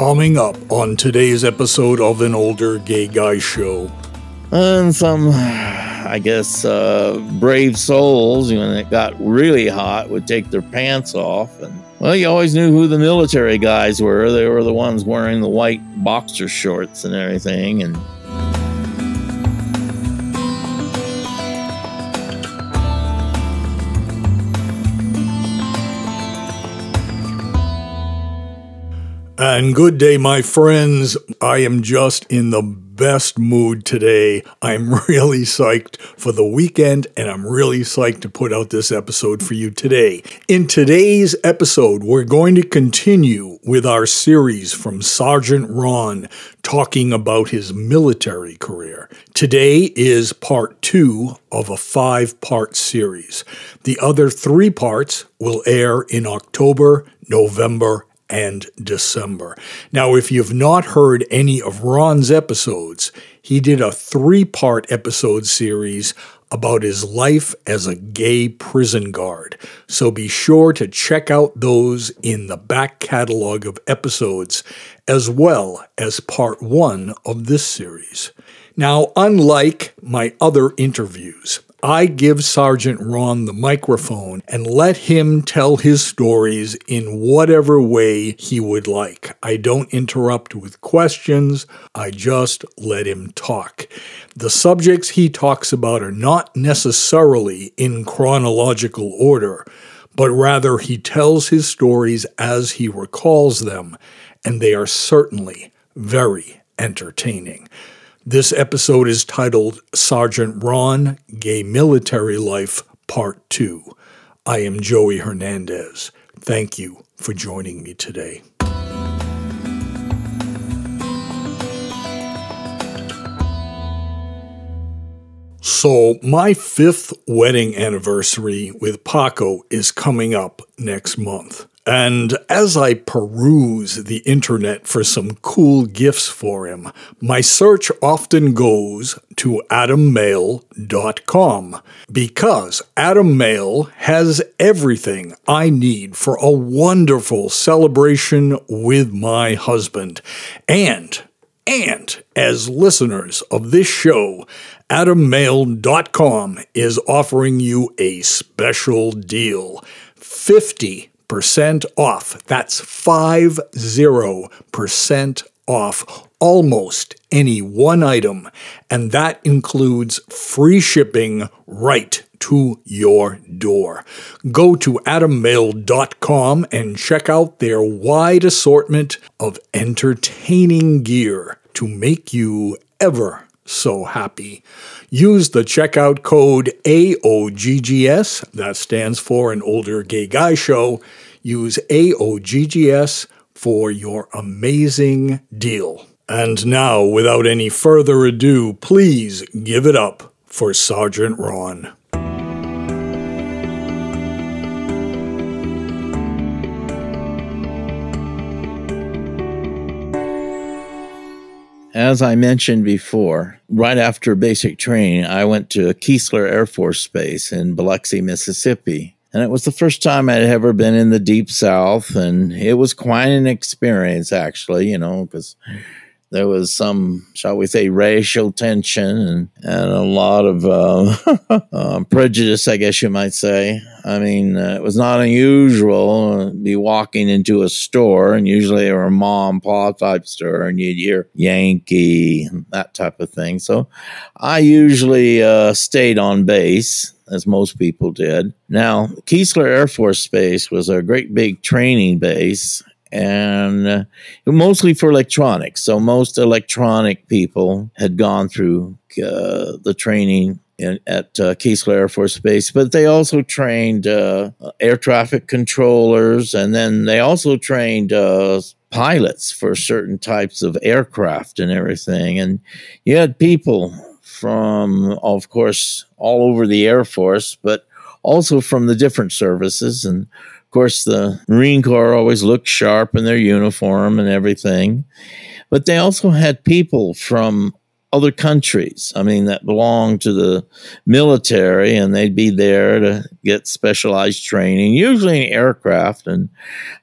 Coming up on today's episode of An Older Gay Guy Show. And some, I guess, uh, brave souls, when it got really hot, would take their pants off. And, well, you always knew who the military guys were. They were the ones wearing the white boxer shorts and everything. And And good day, my friends. I am just in the best mood today. I'm really psyched for the weekend and I'm really psyched to put out this episode for you today. In today's episode, we're going to continue with our series from Sergeant Ron talking about his military career. Today is part two of a five part series. The other three parts will air in October, November, and December. Now, if you've not heard any of Ron's episodes, he did a three part episode series about his life as a gay prison guard. So be sure to check out those in the back catalog of episodes, as well as part one of this series. Now, unlike my other interviews, I give Sergeant Ron the microphone and let him tell his stories in whatever way he would like. I don't interrupt with questions, I just let him talk. The subjects he talks about are not necessarily in chronological order, but rather he tells his stories as he recalls them, and they are certainly very entertaining. This episode is titled Sergeant Ron Gay Military Life Part 2. I am Joey Hernandez. Thank you for joining me today. So, my fifth wedding anniversary with Paco is coming up next month. And as I peruse the internet for some cool gifts for him, my search often goes to adammale.com because Adam Male has everything I need for a wonderful celebration with my husband. And and as listeners of this show, AdamMale.com is offering you a special deal 50 percent off. That's 50% off almost any one item, and that includes free shipping right to your door. Go to adammale.com and check out their wide assortment of entertaining gear to make you ever so happy. Use the checkout code AOGGS, that stands for an older gay guy show. Use AOGGS for your amazing deal. And now, without any further ado, please give it up for Sergeant Ron. As I mentioned before, right after basic training, I went to Keesler Air Force Base in Biloxi, Mississippi. And it was the first time I'd ever been in the deep south. And it was quite an experience, actually, you know, because there was some, shall we say, racial tension and, and a lot of uh, uh, prejudice, I guess you might say. I mean, uh, it was not unusual to be walking into a store, and usually they were a mom pop type store, and you'd hear Yankee, that type of thing. So I usually uh, stayed on base as most people did. Now, Keesler Air Force Base was a great big training base, and uh, mostly for electronics. So most electronic people had gone through uh, the training in, at uh, Keesler Air Force Base, but they also trained uh, air traffic controllers, and then they also trained uh, pilots for certain types of aircraft and everything. And you had people from, of course, all over the Air Force, but also from the different services and of course, the Marine Corps always looked sharp in their uniform and everything. But they also had people from other countries. I mean, that belonged to the military, and they'd be there to get specialized training, usually in aircraft. And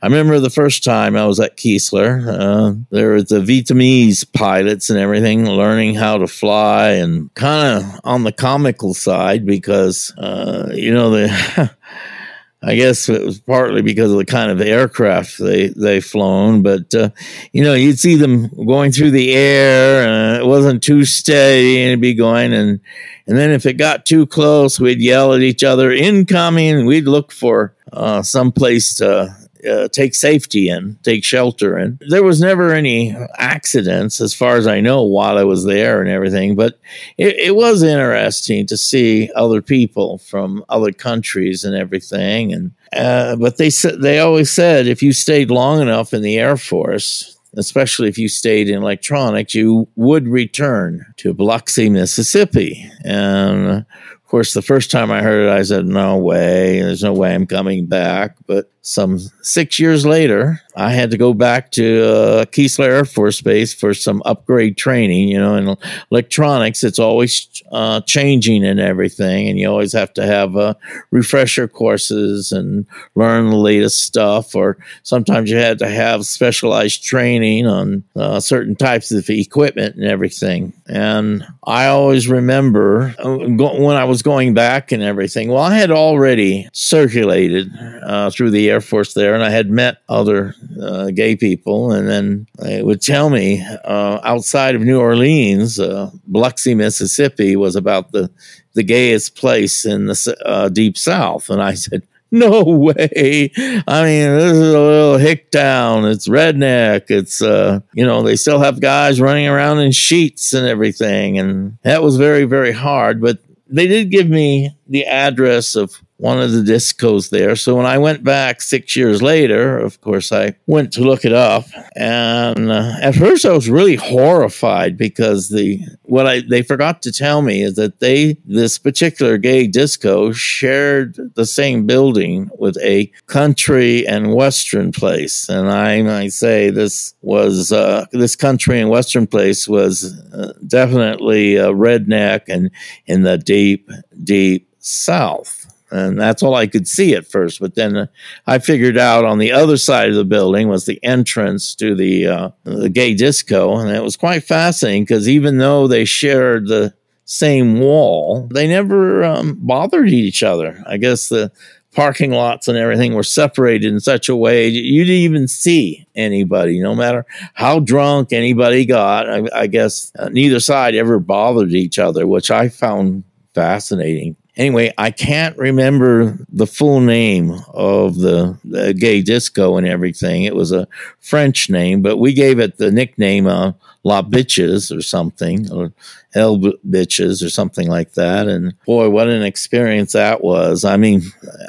I remember the first time I was at Keesler, uh, there was the Vietnamese pilots and everything learning how to fly, and kind of on the comical side because, uh, you know, the I guess it was partly because of the kind of aircraft they they flown, but uh, you know you'd see them going through the air, and it wasn't too steady, and it'd be going, and and then if it got too close, we'd yell at each other, "Incoming!" We'd look for uh, some place to uh, take safety in, take shelter in. There was never any accidents, as far as I know, while I was there and everything. But it, it was interesting to see other people from other countries and everything. And uh, but they said they always said if you stayed long enough in the Air Force. Especially if you stayed in electronics, you would return to Biloxi, Mississippi. And of course, the first time I heard it, I said, No way, there's no way I'm coming back. But some six years later, I had to go back to uh, Keesler Air Force Base for some upgrade training. You know, in electronics, it's always uh, changing and everything, and you always have to have uh, refresher courses and learn the latest stuff. Or sometimes you had to have specialized training on uh, certain types of equipment and everything. And I always remember uh, when I was going back and everything. Well, I had already circulated uh, through the Air Force there, and I had met other uh, gay people, and then they would tell me uh, outside of New Orleans, uh, Biloxi, Mississippi, was about the the gayest place in the uh, deep South, and I said. No way. I mean, this is a little hick town. It's redneck. It's, uh, you know, they still have guys running around in sheets and everything. And that was very, very hard. But they did give me the address of one of the discos there. So when I went back six years later, of course, I went to look it up, and uh, at first I was really horrified because the what I they forgot to tell me is that they this particular gay disco shared the same building with a country and western place, and I might say this was uh, this country and western place was uh, definitely a redneck and in the deep deep south and that's all I could see at first. But then uh, I figured out on the other side of the building was the entrance to the uh, the gay disco, and it was quite fascinating because even though they shared the same wall, they never um, bothered each other. I guess the parking lots and everything were separated in such a way you didn't even see anybody, no matter how drunk anybody got. I, I guess uh, neither side ever bothered each other, which I found fascinating anyway, I can't remember the full name of the, the, gay disco and everything. It was a French name, but we gave it the nickname uh, La Bitches or something, or El Bitches or something like that. And boy, what an experience that was. I mean,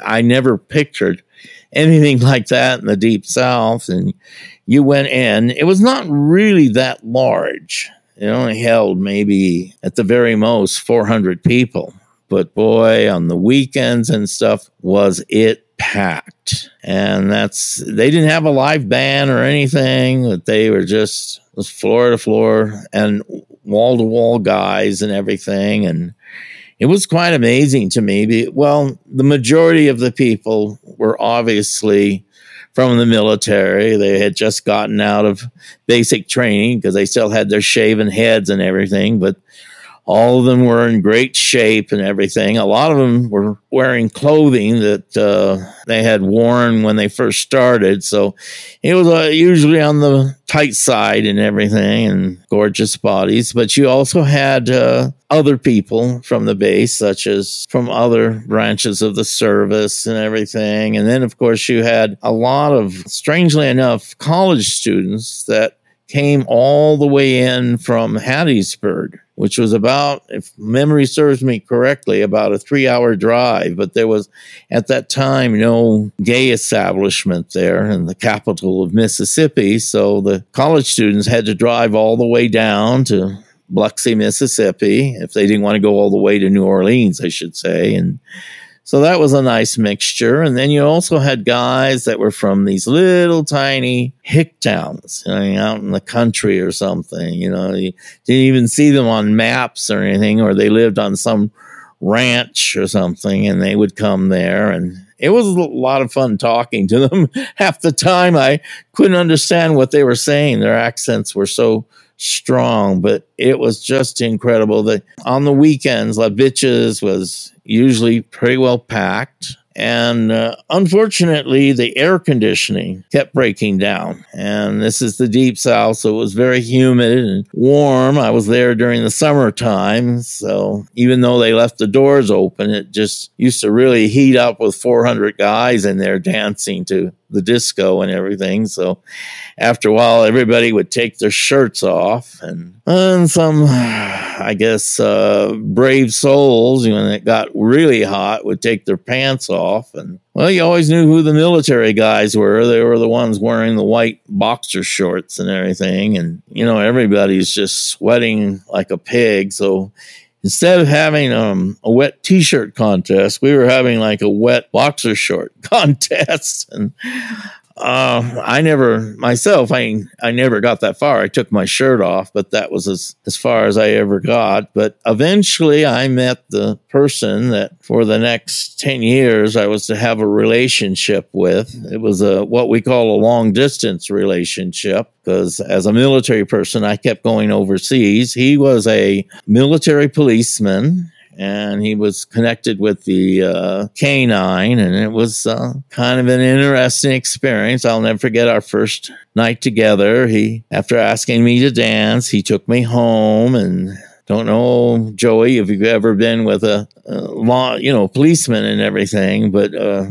I never pictured anything like that in the Deep South. And you went in, it was not really that large. It only held maybe at the very most 400 people but boy, on the weekends and stuff, was it packed. And that's, they didn't have a live band or anything, but they were just floor to floor and wall to wall guys and everything. And it was quite amazing to me. Well, the majority of the people were obviously from the military. They had just gotten out of basic training because they still had their shaven heads and everything, but all of them were in great shape and everything. A lot of them were wearing clothing that uh, they had worn when they first started. So it was uh, usually on the tight side and everything and gorgeous bodies. But you also had uh, other people from the base, such as from other branches of the service and everything. And then, of course, you had a lot of, strangely enough, college students that came all the way in from Hattiesburg which was about, if memory serves me correctly, about a three hour drive. But there was at that time no gay establishment there in the capital of Mississippi. So the college students had to drive all the way down to Biloxi, Mississippi, if they didn't want to go all the way to New Orleans, I should say. And So that was a nice mixture. And then you also had guys that were from these little tiny hick towns, you know, out in the country or something. You know, you didn't even see them on maps or anything, or they lived on some ranch or something, and they would come there and it was a lot of fun talking to them. Half the time I couldn't understand what they were saying. Their accents were so strong, but it was just incredible that on the weekends, La Bitches was usually pretty well packed. And uh, unfortunately, the air conditioning kept breaking down. And this is the deep south, so it was very humid and warm. I was there during the summertime. So even though they left the doors open, it just used to really heat up with 400 guys in there dancing to the disco and everything. So after a while, everybody would take their shirts off, and, and some, I guess, uh, brave souls, when it got really hot, would take their pants off. And well, you always knew who the military guys were. They were the ones wearing the white boxer shorts and everything. And, you know, everybody's just sweating like a pig. So instead of having um, a wet t-shirt contest we were having like a wet boxer short contest. And uh, I never myself. I I never got that far. I took my shirt off, but that was as as far as I ever got. But eventually, I met the person that for the next ten years I was to have a relationship with. It was a what we call a long distance relationship because as a military person, I kept going overseas. He was a military policeman and he was connected with the uh, canine, and it was uh, kind of an interesting experience. I'll never forget our first night together. He, after asking me to dance, he took me home and. Don't know, Joey, if you've ever been with a, a law, you know, policeman and everything, but uh,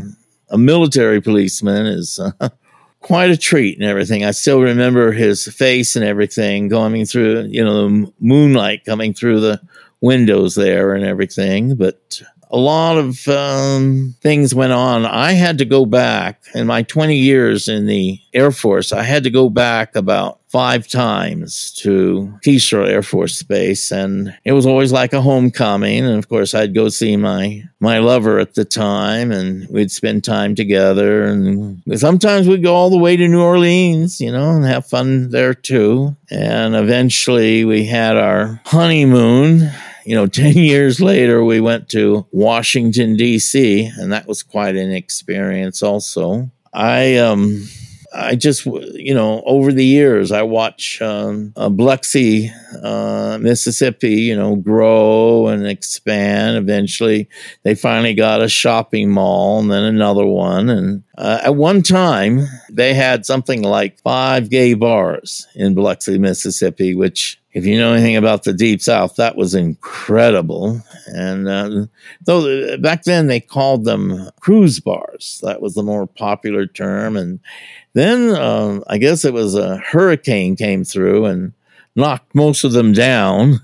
a military policeman is uh, quite a treat and everything. I still remember his face and everything going through, you know, the moonlight coming through the windows there and everything, but a lot of um, things went on. I had to go back in my 20 years in the Air Force. I had to go back about five times to Keesler Air Force Base, and it was always like a homecoming. And of course, I'd go see my my lover at the time, and we'd spend time together. And sometimes we'd go all the way to New Orleans, you know, and have fun there too. And eventually, we had our honeymoon you know, 10 years later, we went to Washington, D.C., and that was quite an experience also. I, um, I just, you know, over the years, I watch um, uh, uh, Mississippi, you know, grow and expand. Eventually, they finally got a shopping mall and then another one. And uh, at one time, they had something like five gay bars in Biloxi, Mississippi, which if you know anything about the Deep South, that was incredible. And uh, though back then they called them cruise bars, that was the more popular term. And then uh, I guess it was a hurricane came through and knocked most of them down,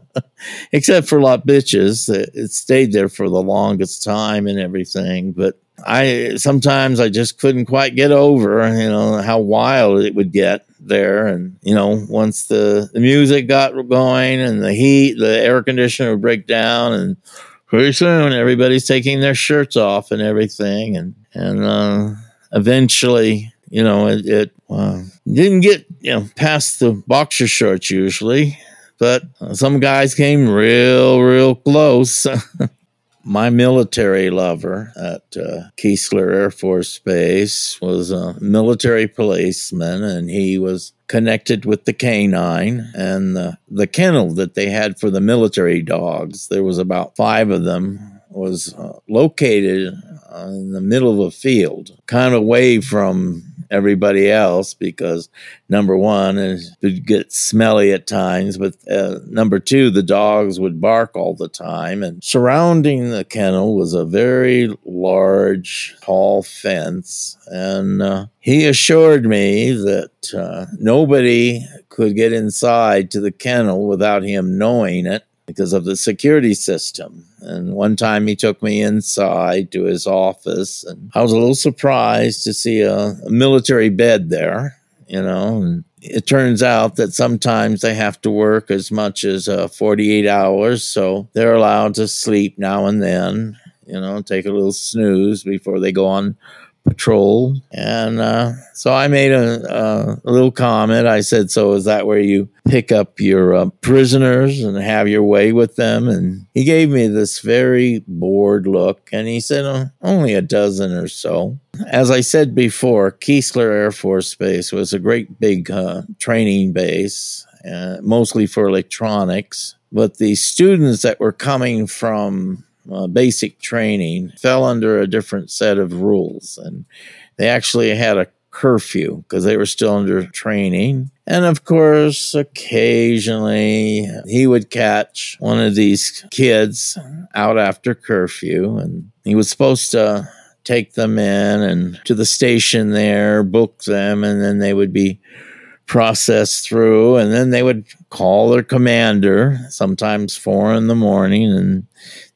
except for La Bitches. It, it stayed there for the longest time and everything. But I sometimes I just couldn't quite get over, you know, how wild it would get there. And, you know, once the, the music got going and the heat, the air conditioner would break down and pretty soon everybody's taking their shirts off and everything. And, and, uh, eventually, you know, it, it uh, didn't get, you know, past the boxer shorts usually, but some guys came real, real close. my military lover at uh, Keesler Air Force Base was a military policeman, and he was connected with the canine and the, the kennel that they had for the military dogs. There was about five of them. Was uh, located uh, in the middle of a field, kind of away from everybody else because number one, it would get smelly at times, but uh, number two, the dogs would bark all the time. And surrounding the kennel was a very large, tall fence. And uh, he assured me that uh, nobody could get inside to the kennel without him knowing it because of the security system. And one time he took me inside to his office, and I was a little surprised to see a, a military bed there, you know. And it turns out that sometimes they have to work as much as uh, 48 hours, so they're allowed to sleep now and then you know, take a little snooze before they go on patrol. And uh, so I made a, a, little comment. I said, So is that where you pick up your uh, prisoners and have your way with them? And he gave me this very bored look and he said, oh, Only a dozen or so. As I said before, Keesler Air Force Base was a great big uh, training base, uh, mostly for electronics. But the students that were coming from uh, basic training fell under a different set of rules. And they actually had a curfew because they were still under training. And of course, occasionally he would catch one of these kids out after curfew, and he was supposed to take them in and to the station there, book them, and then they would be processed through, and then they would call their commander, sometimes four in the morning, and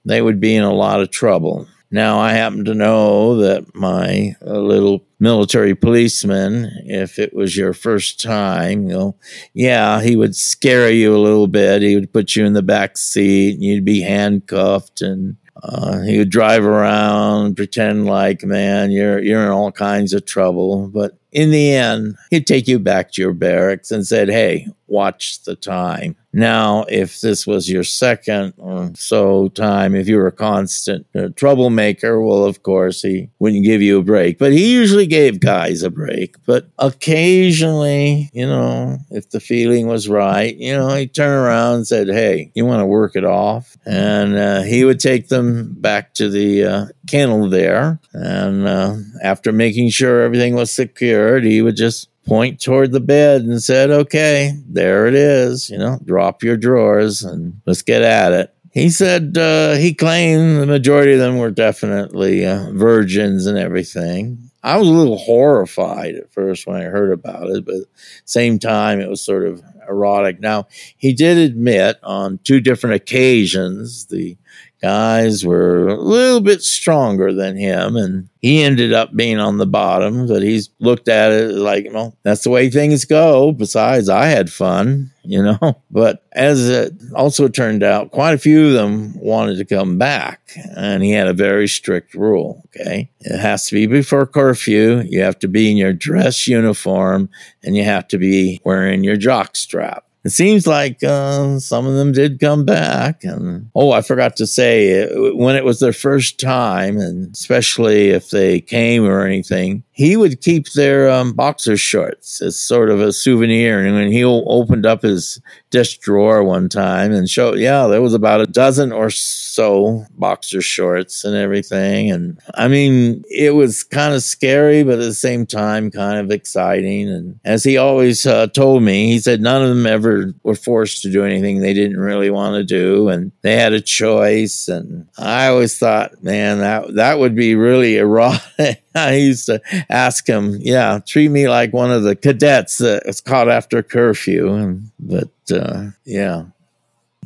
they would be in a lot of trouble. Now, I happen to know that my uh, little military policeman, if it was your first time, you know, yeah, he would scare you a little bit. He would put you in the back seat and you'd be handcuffed and uh, he would drive around, and pretend like, man, you're you're in all kinds of trouble. But in the end, he'd take you back to your barracks and said, "Hey, watch the time." Now, if this was your second or so time, if you were a constant uh, troublemaker, well, of course, he wouldn't give you a break. But he usually gave guys a break. But occasionally, you know, if the feeling was right, you know, he'd turn around and said, Hey, you want to work it off? And uh, he would take them back to the uh, kennel there. And uh, after making sure everything was secured, he would just point toward the bed and said, okay, there it is. You know, drop your drawers and let's get at it. He said uh, he claimed the majority of them were definitely uh, virgins and everything. I was a little horrified at first when I heard about it, but same time it was sort of erotic. Now he did admit on two different occasions the guys were a little bit stronger than him and he ended up being on the bottom but he's looked at it like well that's the way things go. Besides i had fun you know but as it also turned out quite a few of them wanted to come back and he had a very strict rule okay? It has to be before curfew. You have to be in your dress uniform and you have to be wearing your jock strap it seems like uh, some of them did come back. And oh, I forgot to say, when it was their first time, and especially if they came or anything, he would keep their um, boxer shorts as sort of a souvenir. And when he opened up his desk drawer one time and showed, yeah, there was about a dozen or so boxer shorts and everything. And I mean, it was kind of scary, but at the same time, kind of exciting. And as he always uh, told me, he said none of them ever were forced to do anything they didn't really want to do, and they had a choice. And I always thought, man, that that would be really erotic. I used to ask him, yeah, treat me like one of the cadets that was caught after curfew. But uh, yeah.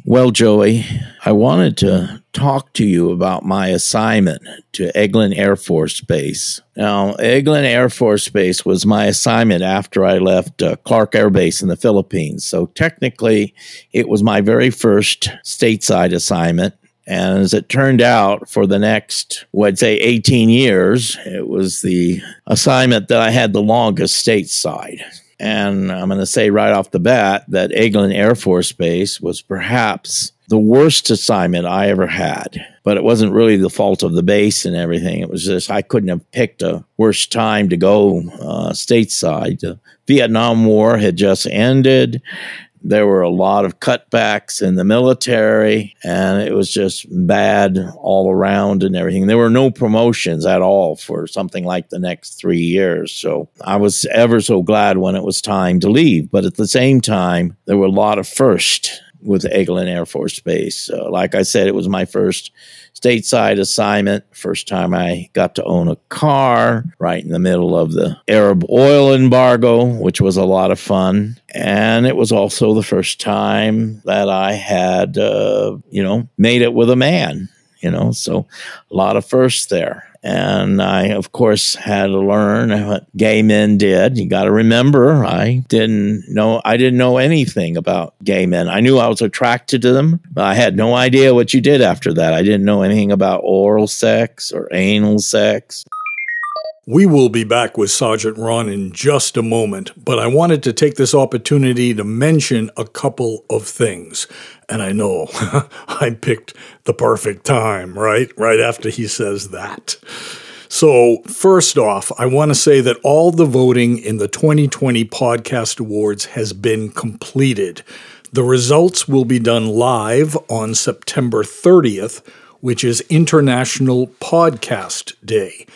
Well, Joey, I wanted to talk to you about my assignment to Eglin Air Force Base. Now, Eglin Air Force Base was my assignment after I left uh, Clark Air Base in the Philippines. So technically, it was my very first stateside assignment. And as it turned out, for the next, well, I'd say 18 years, it was the assignment that I had the longest stateside. And I'm going to say right off the bat that Eglin Air Force Base was perhaps the worst assignment I ever had. But it wasn't really the fault of the base and everything. It was just I couldn't have picked a worse time to go uh, stateside. The Vietnam War had just ended there were a lot of cutbacks in the military, and it was just bad all around and everything. There were no promotions at all for something like the next three years. So I was ever so glad when it was time to leave. But at the same time, there were a lot of first with Eglin Air Force Base. Uh, like I said, it was my first stateside assignment. First time I got to own a car right in the middle of the Arab oil embargo, which was a lot of fun. And it was also the first time that I had, uh, you know, made it with a man you know, so a lot of firsts there. And I, of course, had to learn what gay men did. You got to remember, I didn't know, I didn't know anything about gay men. I knew I was attracted to them, but I had no idea what you did after that. I didn't know anything about oral sex or anal sex. We will be back with Sergeant Ron in just a moment, but I wanted to take this opportunity to mention a couple of things. And I know I picked the perfect time, right? Right after he says that. So, first off, I want to say that all the voting in the 2020 Podcast Awards has been completed. The results will be done live on September 30th, which is International Podcast Day.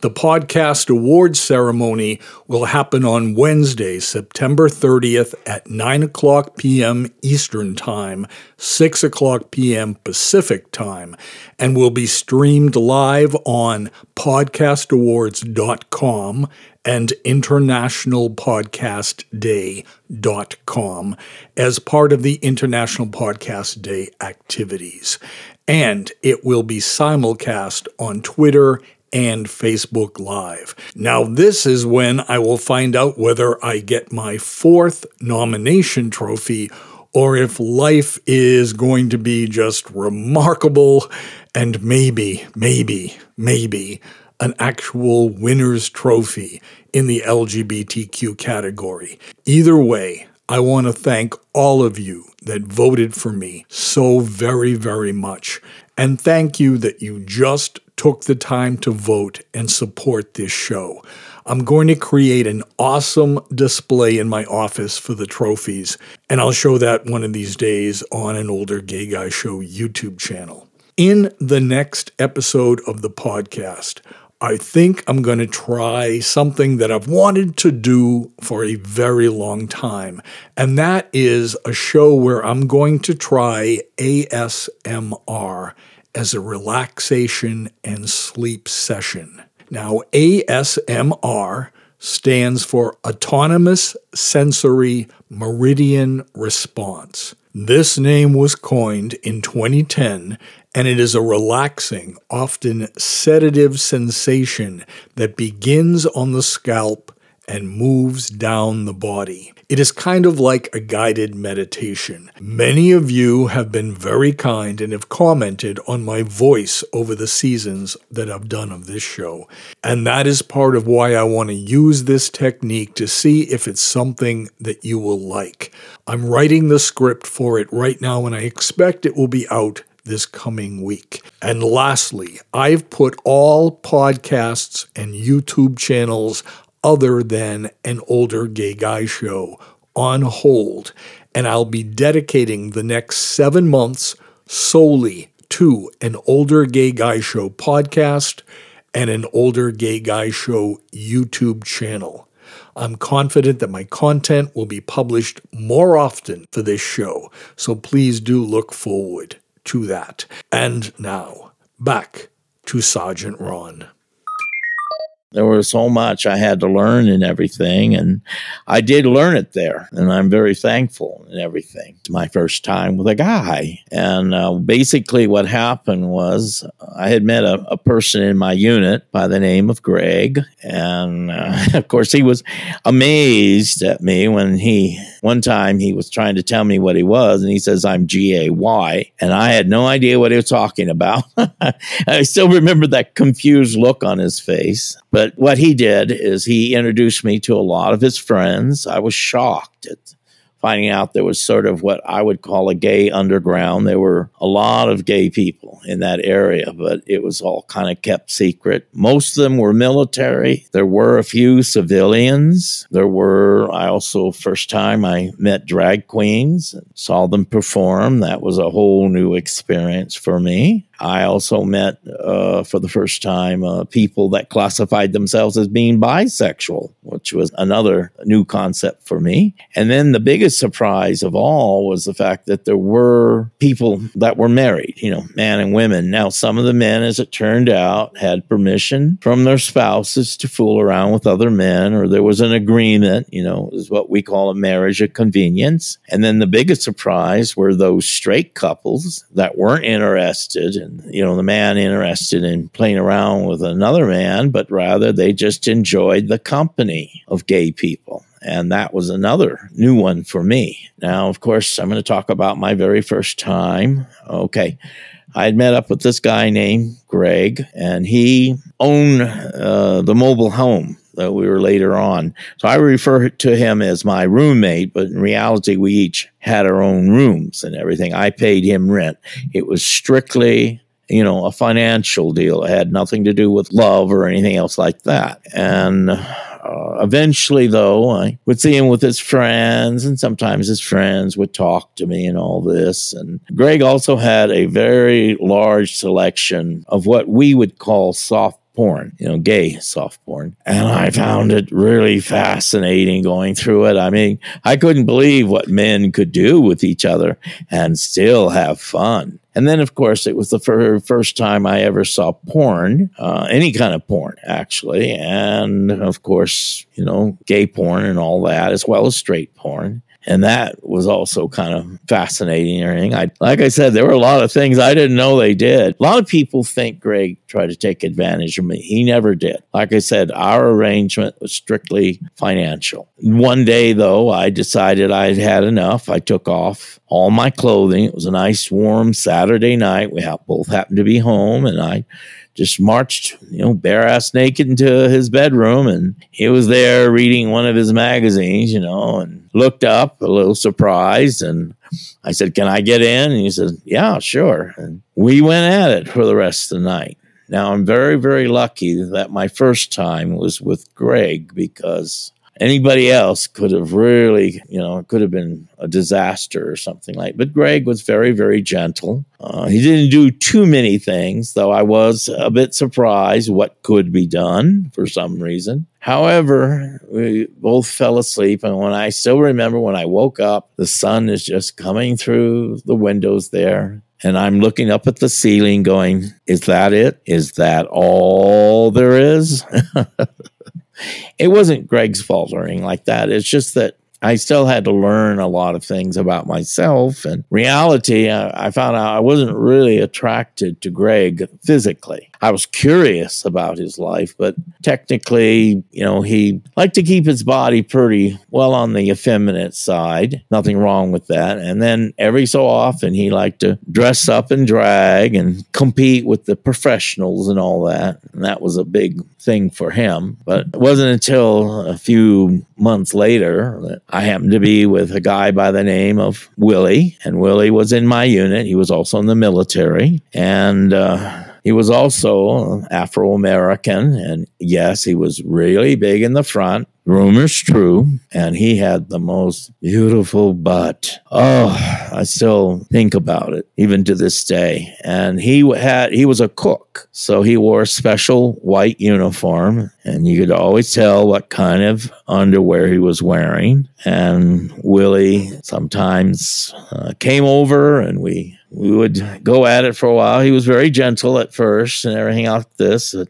The podcast awards ceremony will happen on Wednesday, September 30th at 9 o'clock p.m. Eastern Time, 6 o'clock p.m. Pacific Time, and will be streamed live on podcastawards.com and internationalpodcastday.com as part of the International Podcast Day activities. And it will be simulcast on Twitter and Facebook Live. Now, this is when I will find out whether I get my fourth nomination trophy or if life is going to be just remarkable and maybe, maybe, maybe an actual winner's trophy in the LGBTQ category. Either way, I want to thank all of you that voted for me so very, very much. And thank you that you just took the time to vote and support this show. I'm going to create an awesome display in my office for the trophies, and I'll show that one of these days on an older gay guy show YouTube channel. In the next episode of the podcast, I think I'm going to try something that I've wanted to do for a very long time, and that is a show where I'm going to try ASMR as a relaxation and sleep session. Now, ASMR stands for Autonomous Sensory Meridian Response. This name was coined in 2010, and it is a relaxing, often sedative sensation that begins on the scalp and moves down the body. It is kind of like a guided meditation. Many of you have been very kind and have commented on my voice over the seasons that I've done of this show. And that is part of why I want to use this technique to see if it's something that you will like. I'm writing the script for it right now, and I expect it will be out this coming week. And lastly, I've put all podcasts and YouTube channels other than an older gay guy show on hold. And I'll be dedicating the next seven months solely to an older gay guy show podcast and an older gay guy show YouTube channel. I'm confident that my content will be published more often for this show, so please do look forward to that. And now, back to Sergeant Ron there was so much I had to learn and everything. And I did learn it there. And I'm very thankful and everything. My first time with a guy. And uh, basically, what happened was I had met a, a, person in my unit by the name of Greg. And uh, of course, he was amazed at me when he, one time, he was trying to tell me what he was. And he says, I'm G A Y. And I had no idea what he was talking about. I still remember that confused look on his face. But what he did is he introduced me to a lot of his friends. I was shocked at finding out there was sort of what I would call a gay underground. There were a lot of gay people in that area, but it was all kind of kept secret. Most of them were military. There were a few civilians. There were, I also, first time I met drag queens and saw them perform. That was a whole new experience for me. I also met uh, for the first time uh, people that classified themselves as being bisexual, which was another new concept for me. And then the biggest surprise of all was the fact that there were people that were married, you know, man and women. Now, some of the men, as it turned out, had permission from their spouses to fool around with other men, or there was an agreement, you know, is what we call a marriage of convenience. And then the biggest surprise were those straight couples that weren't interested you know the man interested in playing around with another man, but rather they just enjoyed the company of gay people. And that was another new one for me. Now, of course, I'm going to talk about my very first time. Okay. I had met up with this guy named Greg, and he owned uh, the mobile home that we were later on. So I refer to him as my roommate, but in reality, we each had our own rooms and everything. I paid him rent. It was strictly you know, a financial deal. It had nothing to do with love or anything else like that. And uh, eventually, though, I would see him with his friends, and sometimes his friends would talk to me and all this. And Greg also had a very large selection of what we would call soft porn, you know, gay soft porn. And I found it really fascinating going through it. I mean, I couldn't believe what men could do with each other and still have fun. And then, of course, it was the fir- first time I ever saw porn, uh, any kind of porn, actually. And of course, you know, gay porn and all that, as well as straight porn and that was also kind of fascinating and. I, like I said, there were a lot of things I didn't know they did. A lot of people think Greg tried to take advantage of me. He never did. Like I said, our arrangement was strictly financial. One day, though, I decided I'd had enough. I took off all my clothing. It was a nice, warm Saturday night. We both happened to be home, and I just marched, you know, bare ass naked into his bedroom. And he was there reading one of his magazines, you know, and looked up a little surprised. And I said, Can I get in? And he said, Yeah, sure. And we went at it for the rest of the night. Now, I'm very, very lucky that my first time was with Greg because anybody else could have really, you know, it could have been a disaster or something like. But Greg was very, very gentle. Uh, he didn't do too many things, though. I was a bit surprised what could be done for some reason. However, we both fell asleep, and when I still remember when I woke up, the sun is just coming through the windows there. And I'm looking up at the ceiling, going, Is that it? Is that all there is? it wasn't Greg's fault or anything like that. It's just that I still had to learn a lot of things about myself. And reality, I, I, found out I wasn't really attracted to Greg physically. I was curious about his life, but technically, you know, he liked to keep his body pretty well on the effeminate side. Nothing wrong with that. And then every so often, he liked to dress up and drag and compete with the professionals and all that. And that was a big thing for him. But it wasn't until a few months later that I happened to be with a guy by the name of Willie. And Willie was in my unit. He was also in the military. And, uh, he was also Afro American, and yes, he was really big in the front. Rumors true, and he had the most beautiful butt. Oh, I still think about it even to this day. And he had he was a cook, so he wore a special white uniform, and you could always tell what kind of underwear he was wearing. And Willie sometimes uh, came over, and we we would go at it for a while. He was very gentle at first and everything like this. But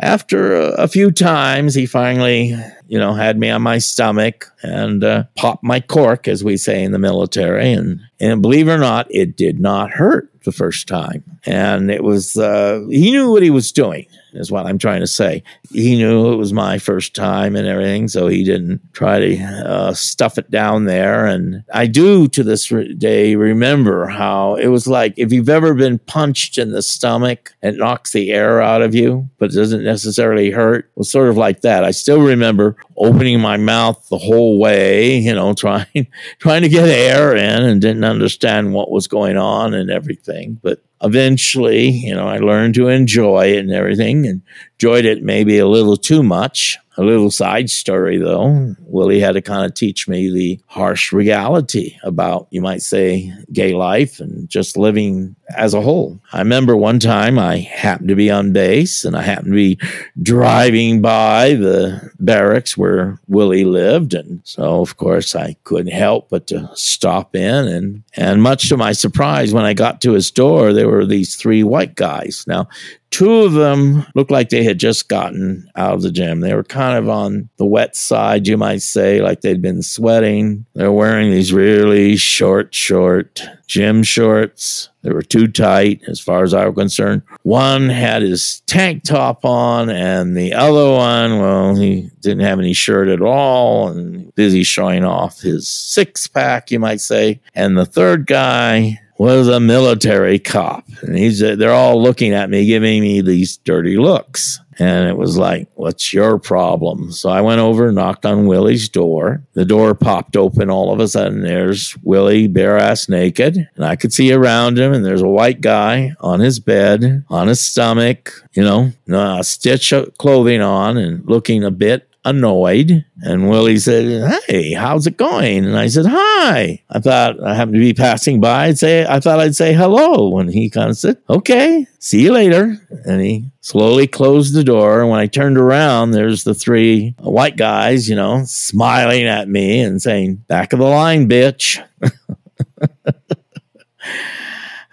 after a, few times, he finally, you know, had me on my stomach and uh, popped my cork, as we say in the military. And, and believe it or not, it did not hurt the first time. And it was, uh, he knew what he was doing is what I'm trying to say. He knew it was my first time and everything, so he didn't try to uh, stuff it down there. And I do to this day remember how it was like if you've ever been punched in the stomach, it knocks the air out of you, but it doesn't necessarily hurt. It was sort of like that. I still remember opening my mouth the whole way, you know, trying trying to get air in and didn't understand what was going on and everything. But eventually, you know, I learned to enjoy it and everything, and enjoyed it maybe a little too much. A little side story though, Willie had to kind of teach me the harsh reality about, you might say, gay life and just living as a whole. I remember one time I happened to be on base and I happened to be driving by the barracks where Willie lived. And so, of course, I couldn't help but to stop in. And, and much to my surprise, when I got to his door, there were these three white guys. Now, Two of them looked like they had just gotten out of the gym. They were kind of on the wet side, you might say, like they'd been sweating. They're wearing these really short, short gym shorts. They were too tight as far as I was concerned. One had his tank top on, and the other one, well, he didn't have any shirt at all and busy showing off his six pack, you might say. And the third guy, was a military cop. And he's, they're all looking at me, giving me these dirty looks. And it was like, what's your problem? So I went over, knocked on Willie's door. The door popped open all of a sudden. There's Willie bare ass naked. And I could see around him. And there's a white guy on his bed, on his stomach, you know, a stitch of clothing on and looking a bit annoyed. And Willie said, Hey, how's it going? And I said, Hi. I thought I happened to be passing by. I'd say, I thought I'd say hello. And he kind of said, Okay, see you later. And he slowly closed the door. And when I turned around, there's the three white guys, you know, smiling at me and saying, Back of the line, bitch.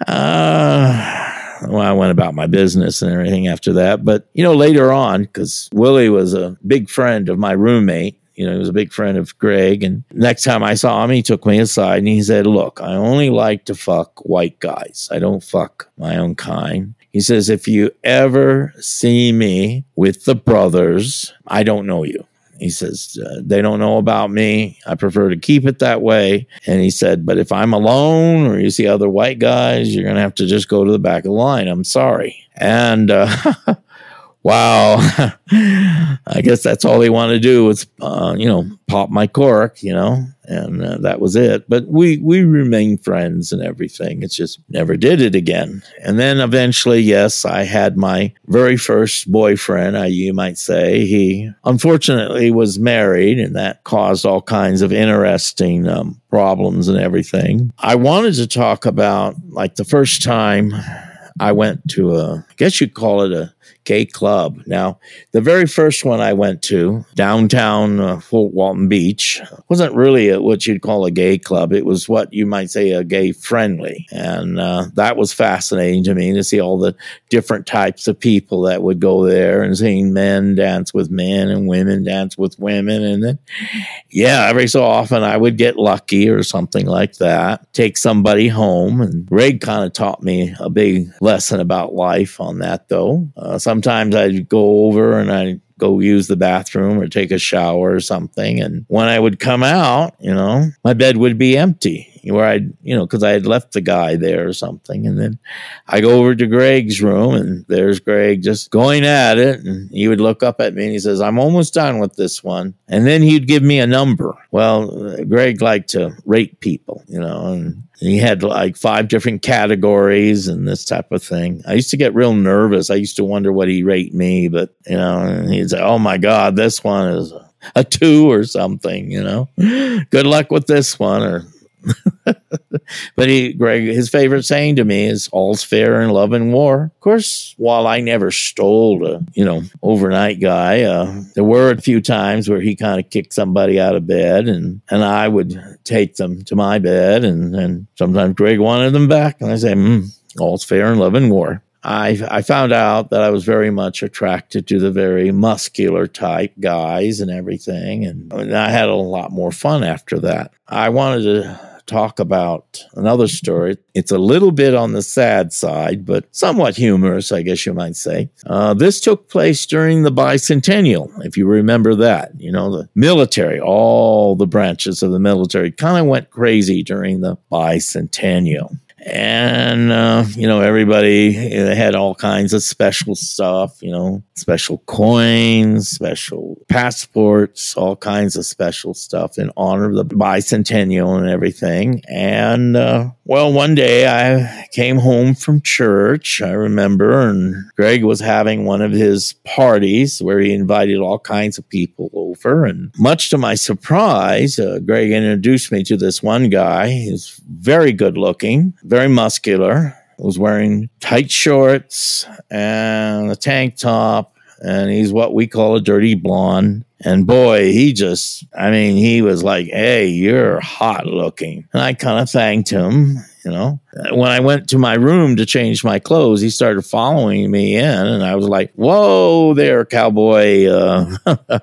uh, well, I went about my business and everything after that. But, you know, later on, because Willie was a big friend of my roommate, you know, he was a big friend of Greg. And next time I saw him, he took me aside and he said, Look, I only like to fuck white guys. I don't fuck my own kind. He says, If you ever see me with the brothers, I don't know you. He says, uh, they don't know about me. I prefer to keep it that way. And he said, but if I'm alone or you see other white guys, you're going to have to just go to the back of the line. I'm sorry. And uh, wow, I guess that's all they want to do is, uh, you know, pop my cork, you know, and uh, that was it. But we we remained friends and everything. It's just never did it again. And then eventually, yes, I had my very first boyfriend, I, you might say. He unfortunately was married, and that caused all kinds of interesting um, problems and everything. I wanted to talk about like the first time I went to a, I guess you'd call it a gay club. Now, the very first one I went to, downtown uh, Fort Walton Beach, wasn't really a, what you'd call a gay club. It was what you might say a gay friendly. And uh, that was fascinating to me to see all the different types of people that would go there and seeing men dance with men and women dance with women. And then, yeah, every so often I would get lucky or something like that, take somebody home. And Greg kind of taught me a big lesson about life on that, though. Uh, some sometimes I'd go over and I'd go use the bathroom or take a shower or something. And when I would come out, you know, my bed would be empty where I'd, you know, because I had left the guy there or something. And then I go over to Greg's room and there's Greg just going at it. And he would look up at me and he says, I'm almost done with this one. And then he'd give me a number. Well, Greg liked to rate people, you know, and he had like five different categories and this type of thing. I used to get real nervous. I used to wonder what he rate me, but you know, he'd say, "Oh my God, this one is a two or something." You know, good luck with this one, or but he, Greg, his favorite saying to me is "All's fair in love and war." Of course, while I never stole a you know overnight guy, uh, there were a few times where he kind of kicked somebody out of bed, and and I would take them to my bed, and and sometimes Greg wanted them back, and I say, mm, "All's fair in love and war." I, I found out that I was very much attracted to the very muscular type guys and everything. And I had a lot more fun after that. I wanted to talk about another story. It's a little bit on the sad side, but somewhat humorous, I guess you might say. Uh, this took place during the bicentennial, if you remember that. You know, the military, all the branches of the military kind of went crazy during the bicentennial and uh, you know everybody had all kinds of special stuff you know special coins special passports all kinds of special stuff in honor of the bicentennial and everything. And uh, well one day i came home from church i remember and greg was having one of his parties where he invited all kinds of people over. And much to my surprise uh, greg introduced me to this one guy. He's very good looking very muscular, was wearing tight shorts and a tank top, and he's what we call a dirty blonde. And boy, he just, I mean, he was like, hey, you're hot looking. And I kind of thanked him. you know. When I went to my room to change my clothes, he started following me in, and I was like, "Whoa, there, cowboy! Uh,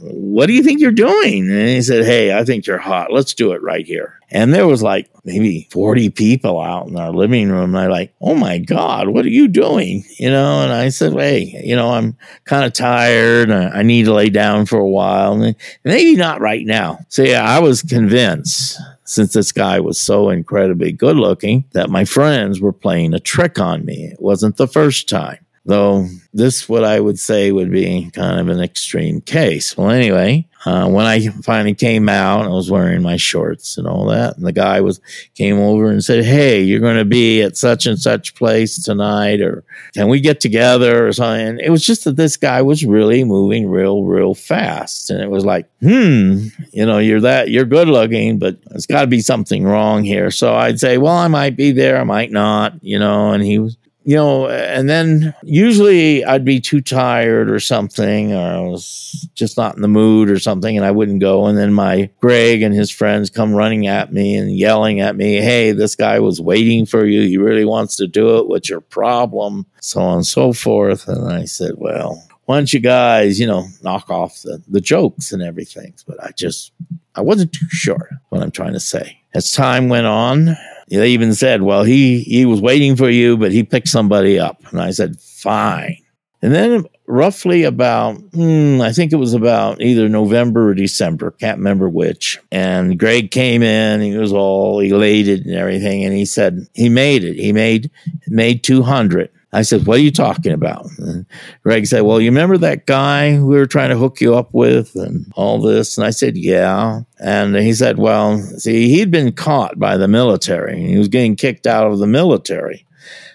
what do you think you're doing?" And he said, "Hey, I think you're hot. Let's do it right here." And there was like maybe 40 people out in our living room. And I like, oh my God, what are you doing? You know, and I said, hey, you know, I'm kind of tired. I need to lay down for a while. And maybe not right now. So yeah, I was convinced since this guy was so incredibly good looking that my friends were playing a trick on me. It wasn't the first time. Though this, what I would say, would be kind of an extreme case. Well, anyway, uh, when I finally came out, I was wearing my shorts and all that, and the guy was came over and said, "Hey, you're going to be at such and such place tonight, or can we get together or something?" And it was just that this guy was really moving real, real fast, and it was like, "Hmm, you know, you're that you're good looking, but there's got to be something wrong here." So I'd say, "Well, I might be there, I might not," you know, and he was you know, and then usually I'd be too tired or something, or I was just not in the mood or something, and I wouldn't go. And then my Greg and his friends come running at me and yelling at me, Hey, this guy was waiting for you. He really wants to do it. What's your problem? So on and so forth. And I said, Well, why don't you guys, you know, knock off the, the jokes and everything? But I just, I wasn't too sure what I'm trying to say. As time went on, they even said, well, he, he was waiting for you, but he picked somebody up. And I said, fine. And then roughly about, hmm, I think it was about either November or December, can't remember which. And Greg came in, he was all elated and everything. And he said, he made it. He made, made 200. I said, What are you talking about? And Greg said, Well, you remember that guy we were trying to hook you up with and all this? And I said, Yeah. And he said, Well, see, he'd been caught by the military he was getting kicked out of the military.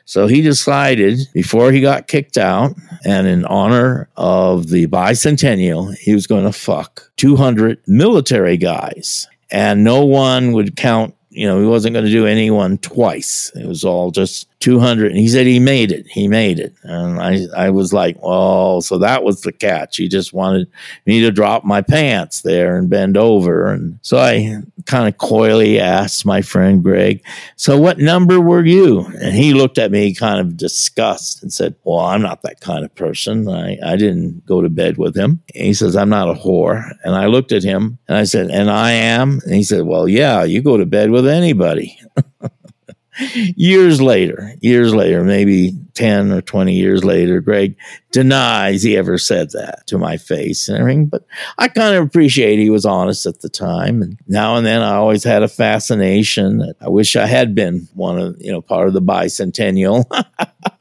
So he decided before he got kicked out, and in honor of the bicentennial, he was going to fuck 200 military guys. And no one would count you know, he wasn't going to do anyone twice. It was all just 200. And he said he made it. He made it. And I, I was like, oh, so that was the catch. He just wanted me to drop my pants there and bend over. And so I kind of coyly asked my friend Greg, so what number were you? And he looked at me kind of disgust and said, well, I'm not that kind of person. I, I didn't go to bed with him. And he says, I'm not a whore. And I looked at him and I said, and I am? And he said, well, yeah, you go to bed with anybody. years later, years later, maybe 10 or 20 years later, Greg denies he ever said that to my face and everything. But I kind of appreciate he was honest at the time. And now and then I always had a fascination I wish I had been one of, you know, part of the bicentennial.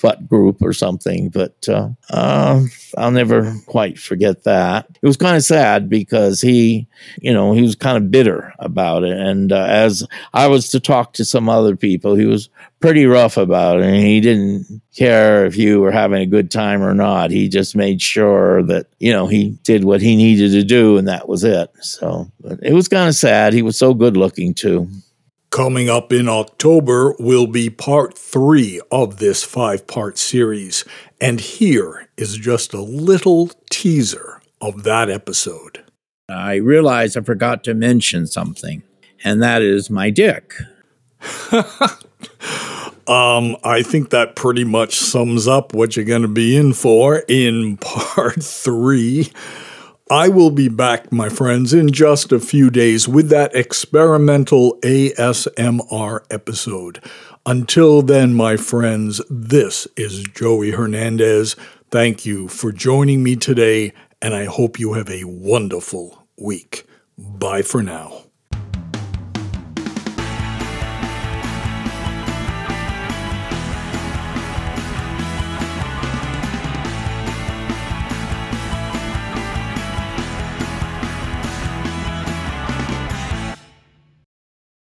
what group or something, but uh, uh, I'll never quite forget that. It was kind of sad because he, you know, he was kind of bitter about it. And uh, as I was to talk to some other people, he was pretty rough about it. And he didn't care if you were having a good time or not. He just made sure that, you know, he did what he needed to do and that was it. So it was kind of sad. He was so good looking too. Coming up in October will be part three of this five part series, and here is just a little teaser of that episode. I realize I forgot to mention something, and that is my dick. um, I think that pretty much sums up what you're going to be in for in part three. I will be back, my friends, in just a few days with that experimental ASMR episode. Until then, my friends, this is Joey Hernandez. Thank you for joining me today, and I hope you have a wonderful week. Bye for now.